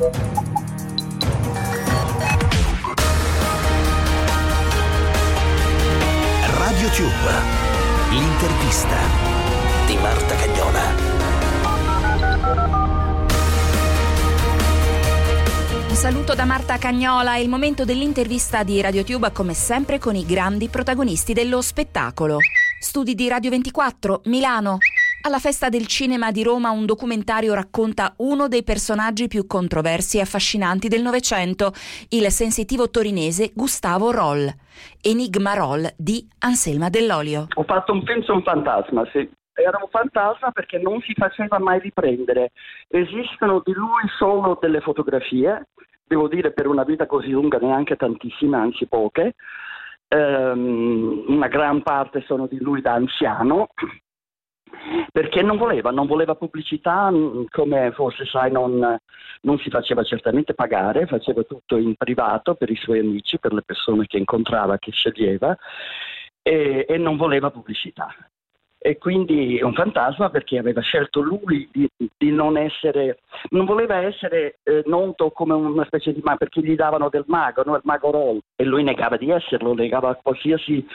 Radio Tube, l'intervista di Marta Cagnola. Un saluto da Marta Cagnola, è il momento dell'intervista di RadioTube come sempre con i grandi protagonisti dello spettacolo. Studi di Radio 24, Milano. Alla festa del cinema di Roma un documentario racconta uno dei personaggi più controversi e affascinanti del Novecento, il sensitivo torinese Gustavo Roll. Enigma Roll di Anselma Dell'Olio. Ho fatto un film un fantasma, sì. Era un fantasma perché non si faceva mai riprendere. Esistono di lui solo delle fotografie, devo dire per una vita così lunga neanche tantissime, anzi poche. Um, una gran parte sono di lui da anziano, perché non voleva, non voleva pubblicità, mm, come forse sai non, non, si faceva certamente pagare, faceva tutto in privato per i suoi amici, per le persone che incontrava, che sceglieva e, e non voleva pubblicità e quindi è un fantasma perché aveva scelto lui di, di non essere, non voleva essere eh, noto come una specie di mago perché gli davano del mago, no? il mago Roll e lui negava di esserlo, negava qualsiasi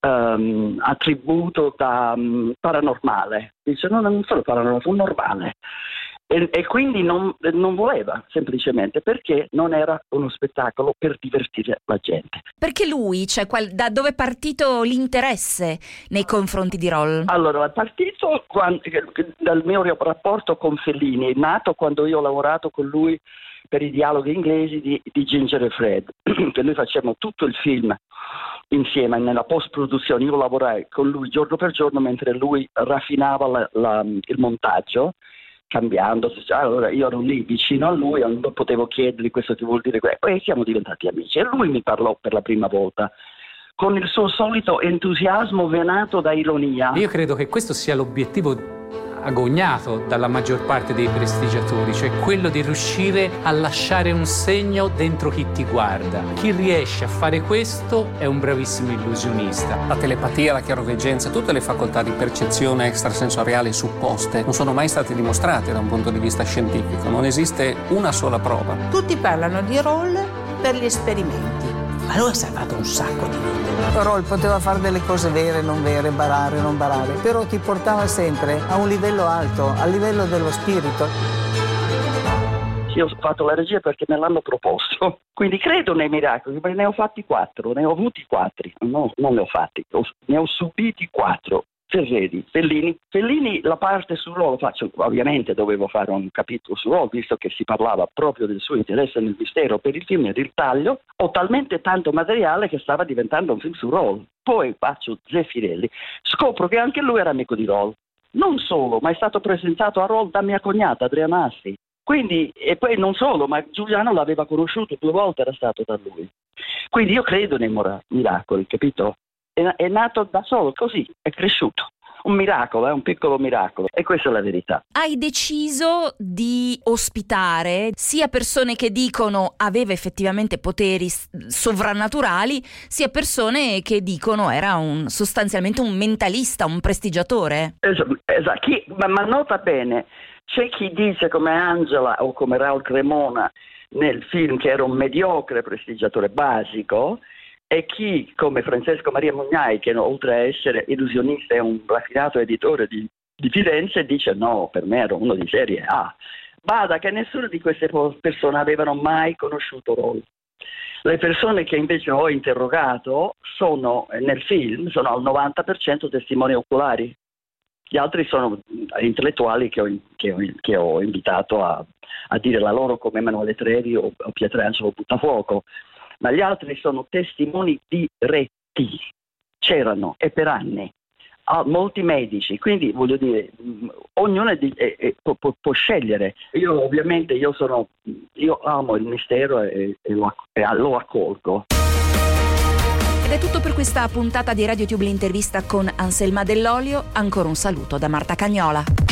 um, attributo da, um, paranormale, dice no, non sono paranormale, sono normale e, e quindi non, non, voleva semplicemente perché non era uno spettacolo per divertire la gente. Perché lui, cioè qual, da dove è partito l'interesse nei confronti di Roll? Allora, è partito quando, dal mio rapporto con Fellini, è nato quando io ho lavorato con lui per i dialoghi inglesi di, di Ginger e Fred, che noi facciamo tutto il film insieme nella post produzione. Io lavorai con lui giorno per giorno mentre lui raffinava la, la, il montaggio cambiando, allora io ero lì vicino a lui, non potevo chiedergli questo ti vuol dire questo, e siamo diventati amici. E lui mi parlò per la prima volta con il suo solito entusiasmo venato da ironia. Io credo che questo sia l'obiettivo agognato dalla maggior parte dei prestigiatori, cioè quello di riuscire a lasciare un segno dentro chi ti guarda. Chi riesce a fare questo è un bravissimo illusionista. La telepatia, la chiaroveggenza, tutte le facoltà di percezione extrasensoriale supposte non sono mai state dimostrate da un punto di vista scientifico, non esiste una sola prova. Tutti parlano di roll per gli esperimenti, ma lui ha salvato un sacco di vite. Roll poteva fare delle cose vere, non vere, barare, non barare, però ti portava sempre a un livello alto, a livello dello spirito. Io ho fatto la regia perché me l'hanno proposto, quindi credo nei miracoli, perché ne ho fatti quattro, ne ho avuti quattro, no, non ne ho fatti, ne ho subiti quattro. Ferreri, Fellini. Fellini la parte sul ruolo faccio, ovviamente dovevo fare un capitolo sul ruolo, visto che si parlava proprio del suo interesse nel mistero per il film e il taglio, ho talmente tanto materiale che stava diventando un film sul ruolo. Poi faccio Zeffirelli, scopro che anche lui era amico di Roll. Non solo, ma è stato presentato a Roll da mia cognata Adriana Assi. Quindi, e poi non solo, ma Giuliano l'aveva conosciuto due volte, era stato da lui. Quindi io credo nei miracoli, capito? È, è nato da solo, così, è cresciuto un miracolo, è un piccolo miracolo e questa è la verità. Hai deciso di ospitare sia persone che dicono aveva effettivamente poteri sovrannaturali, sia persone che dicono era un, sostanzialmente un mentalista, un prestigiatore. Esatto, esatto. ma, ma nota bene, c'è chi dice come Angela o come Raul Cremona nel film che era un mediocre prestigiatore basico e chi come Francesco Maria Mugnai, che oltre a essere illusionista è un raffinato editore di, di Firenze, dice no, per me ero uno di serie A. Bada che nessuna di queste persone avevano mai conosciuto Roll. Le persone che invece ho interrogato sono nel film, sono al 90% testimoni oculari. Gli altri sono intellettuali che ho, che ho, che ho invitato a, a, dire la loro come Emanuele Trevi o, o Pietrangelo Buttafuoco ma gli altri sono testimoni diretti, c'erano e per anni. Ah, molti medici, quindi voglio dire, mh, ognuno è è, è, può, può, scegliere. Io ovviamente io sono, io amo il mistero e, e, lo, e lo accolgo. Ed è tutto per questa puntata di Radio Tube l'intervista con Anselma Dell'Olio. Ancora un saluto da Marta Cagnola.